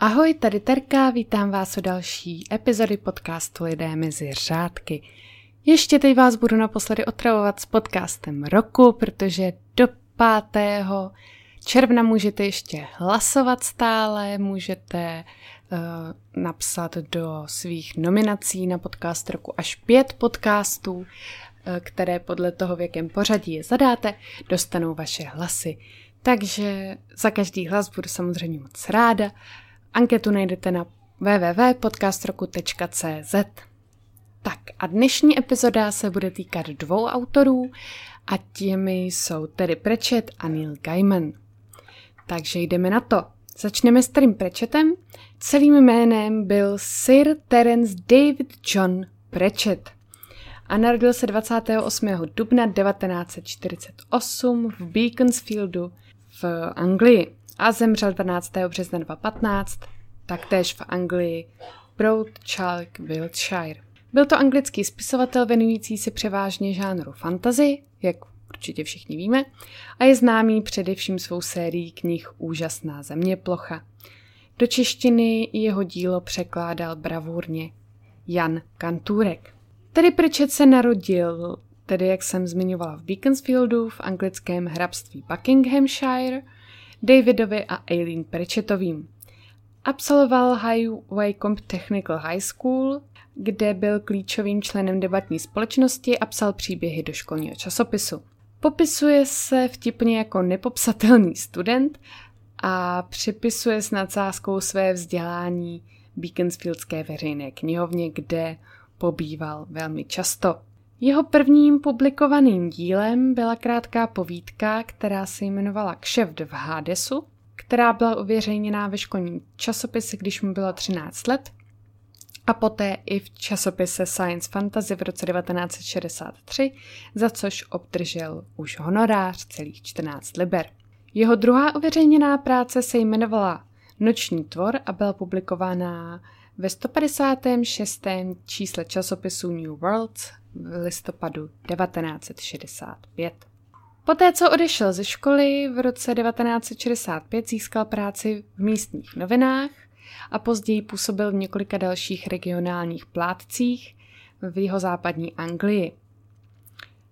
Ahoj, tady Terka, vítám vás u další epizody podcastu Lidé mezi řádky. Ještě teď vás budu naposledy otravovat s podcastem roku, protože do 5. června můžete ještě hlasovat stále, můžete uh, napsat do svých nominací na podcast roku až pět podcastů, uh, které podle toho, v jakém pořadí je zadáte, dostanou vaše hlasy. Takže za každý hlas budu samozřejmě moc ráda. Anketu najdete na www.podcastroku.cz. Tak a dnešní epizoda se bude týkat dvou autorů a těmi jsou Terry Pratchett a Neil Gaiman. Takže jdeme na to. Začneme s Terrym Pratchettem. Celým jménem byl Sir Terence David John Pratchett a narodil se 28. dubna 1948 v Beaconsfieldu v Anglii a zemřel 12. března 2015, taktéž v Anglii, Broadchalk, Wiltshire. Byl to anglický spisovatel věnující se převážně žánru fantasy, jak určitě všichni víme, a je známý především svou sérií knih Úžasná země plocha. Do češtiny jeho dílo překládal bravurně Jan Kantůrek. Tedy Pritchett se narodil, tedy jak jsem zmiňovala v Beaconsfieldu v anglickém hrabství Buckinghamshire – Davidovi a Aileen Pritchettovým. Absolvoval High Wycombe Technical High School, kde byl klíčovým členem debatní společnosti a psal příběhy do školního časopisu. Popisuje se vtipně jako nepopsatelný student a připisuje s nadsázkou své vzdělání Beaconsfieldské veřejné knihovně, kde pobýval velmi často. Jeho prvním publikovaným dílem byla krátká povídka, která se jmenovala Kšeft v Hadesu, která byla uvěřejněná ve školním časopise, když mu bylo 13 let, a poté i v časopise Science Fantasy v roce 1963, za což obdržel už honorář celých 14 liber. Jeho druhá uveřejněná práce se jmenovala Noční tvor a byla publikována ve 156. čísle časopisu New World v listopadu 1965. Poté, co odešel ze školy, v roce 1965 získal práci v místních novinách a později působil v několika dalších regionálních plátcích v jeho západní Anglii.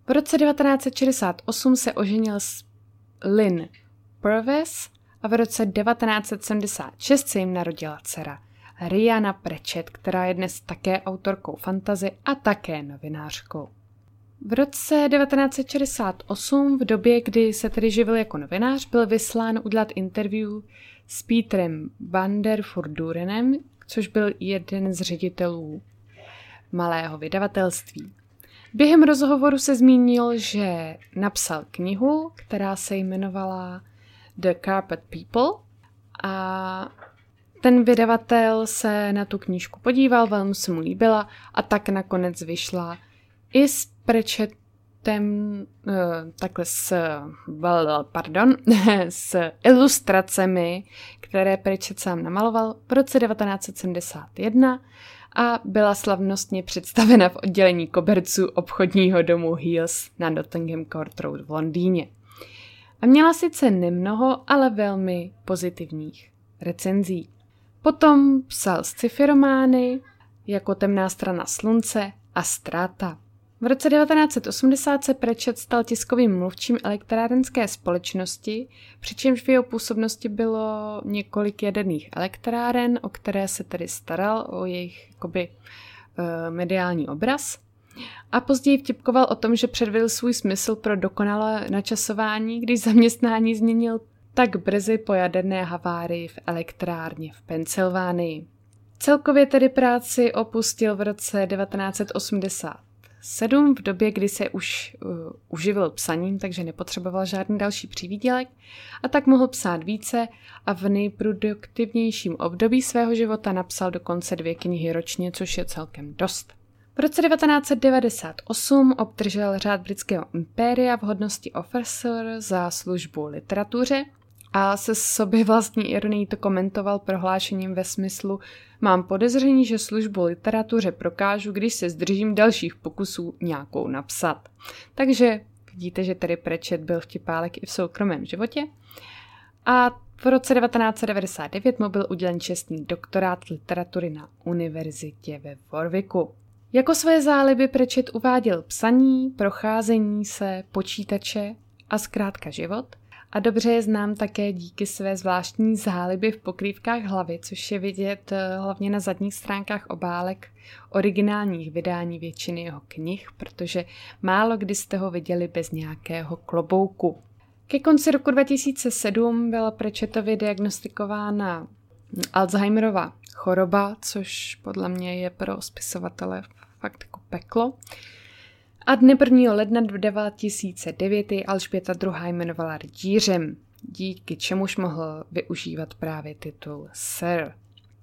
V roce 1968 se oženil s Lynn Purves a v roce 1976 se jim narodila dcera Riana Pratchett, která je dnes také autorkou fantazy a také novinářkou. V roce 1968, v době, kdy se tedy živil jako novinář, byl vyslán udělat interview s Petrem Vanderfurdurenem, což byl jeden z ředitelů malého vydavatelství. Během rozhovoru se zmínil, že napsal knihu, která se jmenovala The Carpet People a ten vydavatel se na tu knížku podíval, velmi se mu líbila a tak nakonec vyšla i s prečetem, uh, takhle s, pardon, s ilustracemi, které Pritchett sám namaloval v roce 1971 a byla slavnostně představena v oddělení koberců obchodního domu Hills na Nottingham Court Road v Londýně. A měla sice nemnoho, ale velmi pozitivních recenzí. Potom psal sci-fi romány jako Temná strana slunce a Ztráta. V roce 1980 se Prečet stal tiskovým mluvčím elektrárenské společnosti, přičemž v jeho působnosti bylo několik jaderných elektráren, o které se tedy staral, o jejich jakoby, uh, mediální obraz. A později vtipkoval o tom, že předvedl svůj smysl pro dokonalé načasování, když zaměstnání změnil tak brzy po jaderné havárii v elektrárně v Pensylvánii. Celkově tedy práci opustil v roce 1987 v době, kdy se už uh, uživil psaním, takže nepotřeboval žádný další přivídělek a tak mohl psát více a v nejproduktivnějším období svého života napsal dokonce dvě knihy ročně, což je celkem dost. V roce 1998 obdržel řád britského impéria v hodnosti officer za službu literatuře a se sobě vlastní ironií to komentoval prohlášením ve smyslu Mám podezření, že službu literatuře prokážu, když se zdržím dalších pokusů nějakou napsat. Takže vidíte, že tedy Prečet byl vtipálek i v soukromém životě. A V roce 1999 mu byl udělen čestný doktorát literatury na univerzitě ve Warwicku. Jako své záliby Prečet uváděl psaní, procházení se, počítače a zkrátka život – a dobře je znám také díky své zvláštní záliby v pokrývkách hlavy, což je vidět eh, hlavně na zadních stránkách obálek originálních vydání většiny jeho knih, protože málo kdy jste ho viděli bez nějakého klobouku. Ke konci roku 2007 byla Prečetovi diagnostikována Alzheimerova choroba, což podle mě je pro spisovatele fakt jako peklo. A dne 1. ledna 2009 Alžběta II. jmenovala rytířem, díky čemuž mohl využívat právě titul Sir.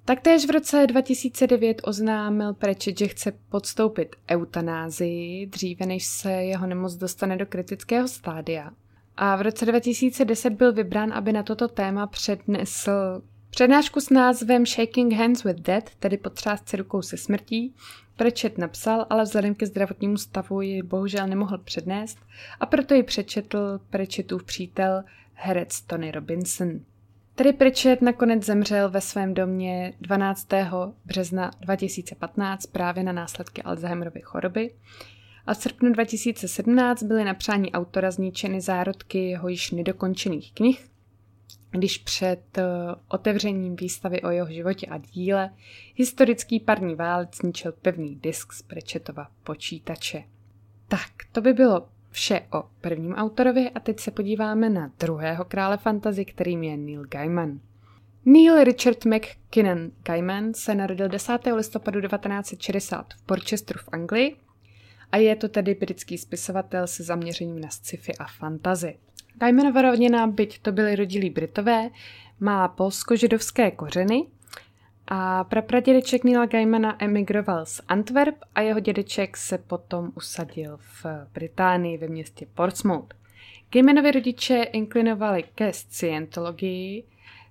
Taktéž v roce 2009 oznámil Pratchett, že chce podstoupit eutanázii dříve, než se jeho nemoc dostane do kritického stádia. A v roce 2010 byl vybrán, aby na toto téma přednesl přednášku s názvem Shaking Hands with Death, tedy potřásce rukou se smrtí, Prečet napsal, ale vzhledem ke zdravotnímu stavu ji bohužel nemohl přednést a proto ji přečetl Prečetův přítel herec Tony Robinson. Tedy Pritchett nakonec zemřel ve svém domě 12. března 2015 právě na následky Alzheimerovy choroby a v srpnu 2017 byly na přání autora zničeny zárodky jeho již nedokončených knih, když před eh, otevřením výstavy o jeho životě a díle historický parní válec zničil pevný disk z Prečetova počítače. Tak, to by bylo vše o prvním autorovi a teď se podíváme na druhého krále fantazy, kterým je Neil Gaiman. Neil Richard McKinnon Gaiman se narodil 10. listopadu 1960 v Porchesteru v Anglii a je to tedy britský spisovatel se zaměřením na sci-fi a fantazy. Gaimanova rodina, byť to byli rodilí Britové, má polsko-židovské kořeny a prapradědeček Nila Gaimana emigroval z Antwerp a jeho dědeček se potom usadil v Británii ve městě Portsmouth. Gaimanovi rodiče inklinovali ke scientologii,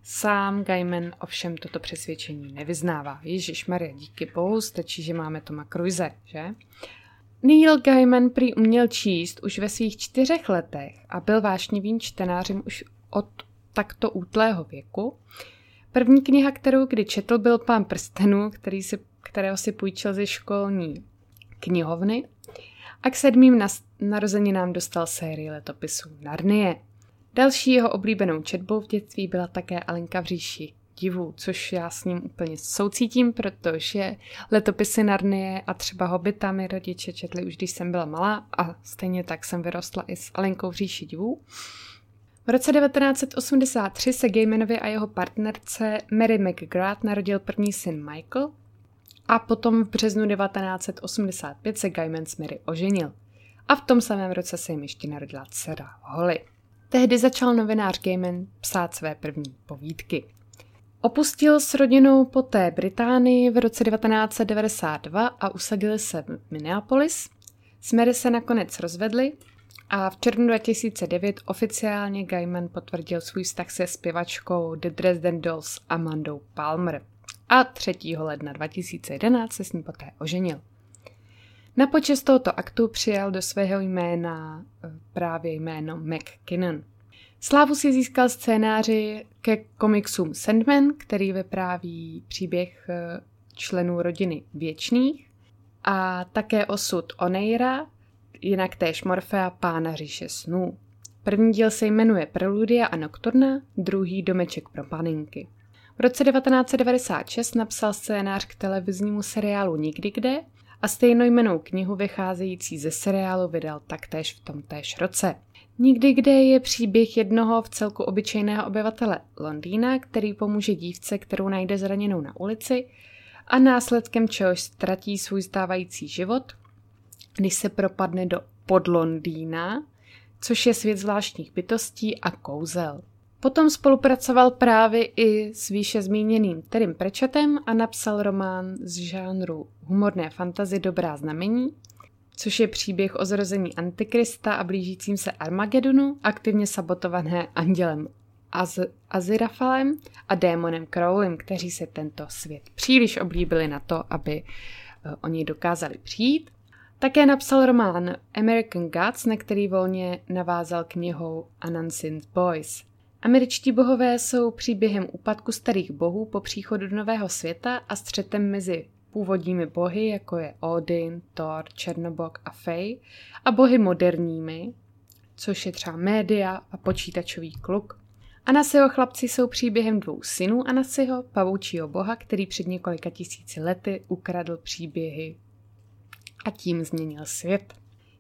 sám Gaiman ovšem toto přesvědčení nevyznává. Ježíš Maria, díky bohu, stačí, že máme Toma Cruise, že? Neil Gaiman prý uměl číst už ve svých čtyřech letech a byl vášnivým čtenářem už od takto útlého věku. První kniha, kterou kdy četl, byl Pán prstenů, který si, kterého si půjčil ze školní knihovny a k sedmým narozeninám dostal sérii letopisů Narnie. Další jeho oblíbenou četbou v dětství byla také Alenka v říši divů, což já s ním úplně soucítím, protože letopisy Narnie a třeba Hobita mi rodiče četli už když jsem byla malá a stejně tak jsem vyrostla i s Alenkou v říši divů. V roce 1983 se Gaimanovi a jeho partnerce Mary McGrath narodil první syn Michael a potom v březnu 1985 se Gaiman s Mary oženil. A v tom samém roce se jim ještě narodila dcera Holly. Tehdy začal novinář Gaiman psát své první povídky. Opustil s rodinou poté Británii v roce 1992 a usadili se v Minneapolis. Smery se nakonec rozvedli a v červnu 2009 oficiálně Gaiman potvrdil svůj vztah se zpěvačkou The Dresden Dolls Amandou Palmer a 3. ledna 2011 se s ní poté oženil. Na počest tohoto aktu přijal do svého jména eh, právě jméno McKinnon. Slávu si získal scénáři ke komiksům Sandman, který vypráví příběh eh, členů rodiny věčných a také osud Oneira, jinak též Morfea pána říše snů. První díl se jmenuje Preludia a Nocturna, druhý Domeček pro paninky. V roce 1996 napsal scénář k televiznímu seriálu Nikdy kde a stejnojmenou knihu vycházející ze seriálu vydal taktéž v tomtéž roce. Nikdy kde je příběh jednoho v celku obyčejného obyvatele Londýna, který pomůže dívce, kterou najde zraněnou na ulici a následkem čehož ztratí svůj stávající život, když se propadne do podlondýna, což je svět zvláštních bytostí a kouzel. Potom spolupracoval právě i s výše zmíněným Terrym Prečetem a napsal román z žánru humorné fantazy Dobrá znamení, což je příběh o zrození Antikrista a blížícím se Armagedonu, aktivně sabotované andělem Az- Azirafalem a démonem Crowlem, kteří se tento svět příliš oblíbili na to, aby uh, oni dokázali přijít. Také napsal román American Gods, na který volně navázal knihou Anansind Boys. Američtí bohové jsou příběhem úpadku starých bohů po příchodu do nového světa a střetem mezi původními bohy, jako je Odin, Thor, Černobok a Fej, a bohy moderními, což je třeba média a počítačový kluk. Anasiho chlapci jsou příběhem dvou synů Anasiho, pavoučího boha, který před několika tisíci lety ukradl příběhy a tím změnil svět.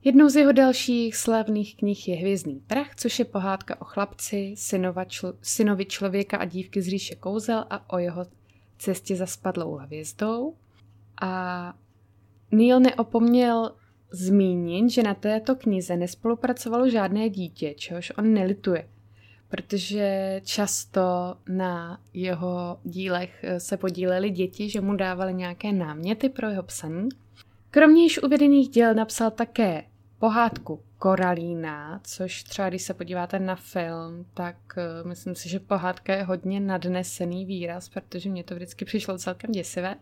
Jednou z jeho dalších slavných knih je Hvězdný prach, což je pohádka o chlapci, synova čl- synovi člověka a dívky z říše kouzel a o jeho cestě za spadlou hvězdou. A Neil neopomněl zmínit, že na této knize nespolupracovalo žádné dítě, čehož on nelituje, protože často na jeho dílech se podíleli děti, že mu dávali nějaké náměty pro jeho psaní. Kromě již uvedených děl napsal také pohádku Koralína, což třeba když se podíváte na film, tak uh, myslím si, že pohádka je hodně nadnesený výraz, protože mě to vždycky přišlo celkem děsivé.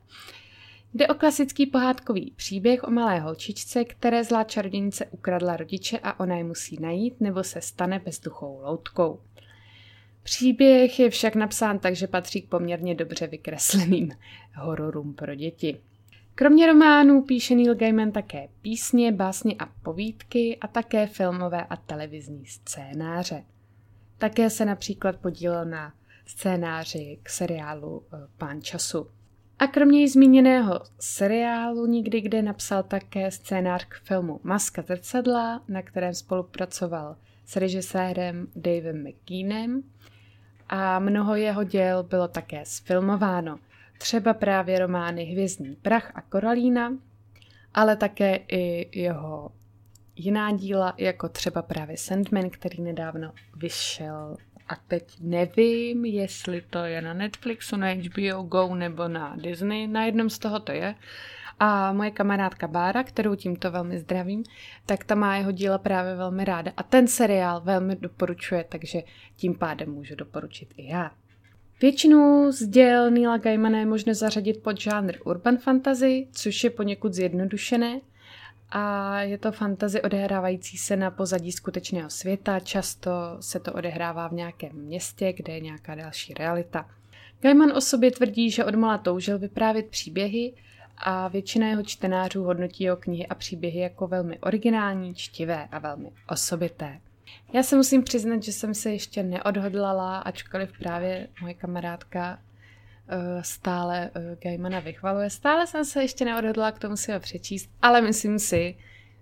Jde o klasický pohádkový příběh o malé holčičce, které zlá čarodějnice ukradla rodiče a ona je musí najít nebo se stane bezduchou loutkou. Příběh je však napsán tak, že patří k poměrně dobře vykresleným hororům pro děti. Kromě románů píše Neil Gaiman také písně, básně a povídky a také filmové a televizní scénáře. Také se například podílel na scénáři k seriálu eh, Pán času. A kromě zmíněného seriálu nikdy kde napsal také scénář k filmu Maska zrcadla, na kterém spolupracoval s režisérem Davem McKeanem a mnoho jeho děl bylo také sfilmováno – třeba právě romány Hvězdný prach a Koralína, ale také i jeho jiná díla, jako třeba právě Sandman, který nedávno vyšel a teď nevím, jestli to je na Netflixu, na HBO Go nebo na Disney, na jednom z toho to je. A moje kamarádka Bára, kterou tímto velmi zdravím, tak ta má jeho díla právě velmi ráda. A ten seriál velmi doporučuje, takže tím pádem můžu doporučit i já. Většinu z děl Neila Gaimana je možné zařadit pod žánr urban fantasy, což je poněkud zjednodušené a je to fantasy odehrávající se na pozadí skutečného světa, často se to odehrává v nějakém městě, kde je nějaká další realita. Gaiman o sobě tvrdí, že odmala toužil vyprávět příběhy a většina jeho čtenářů hodnotí jeho knihy a příběhy jako velmi originální, čtivé a velmi osobité. Já se musím přiznat, že jsem se ještě neodhodlala, ačkoliv právě moje kamarádka uh, stále uh, Gaimana vychvaluje. Stále jsem se ještě neodhodlala k tomu si ho přečíst, ale myslím si,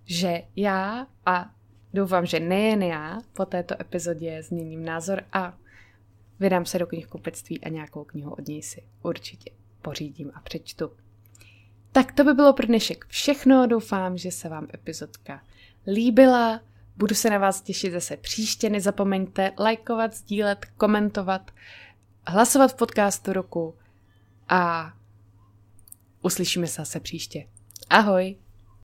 že já a doufám, že nejen já po této epizodě změním názor a vydám se do knihkupectví a nějakou knihu od něj si určitě pořídím a přečtu. Tak to by bylo pro dnešek všechno. Doufám, že se vám epizodka líbila. Budu se na vás těšit zase příště. Nezapomeňte lajkovat, sdílet, komentovat, hlasovat v podcastu roku a uslyšíme se zase příště. Ahoj!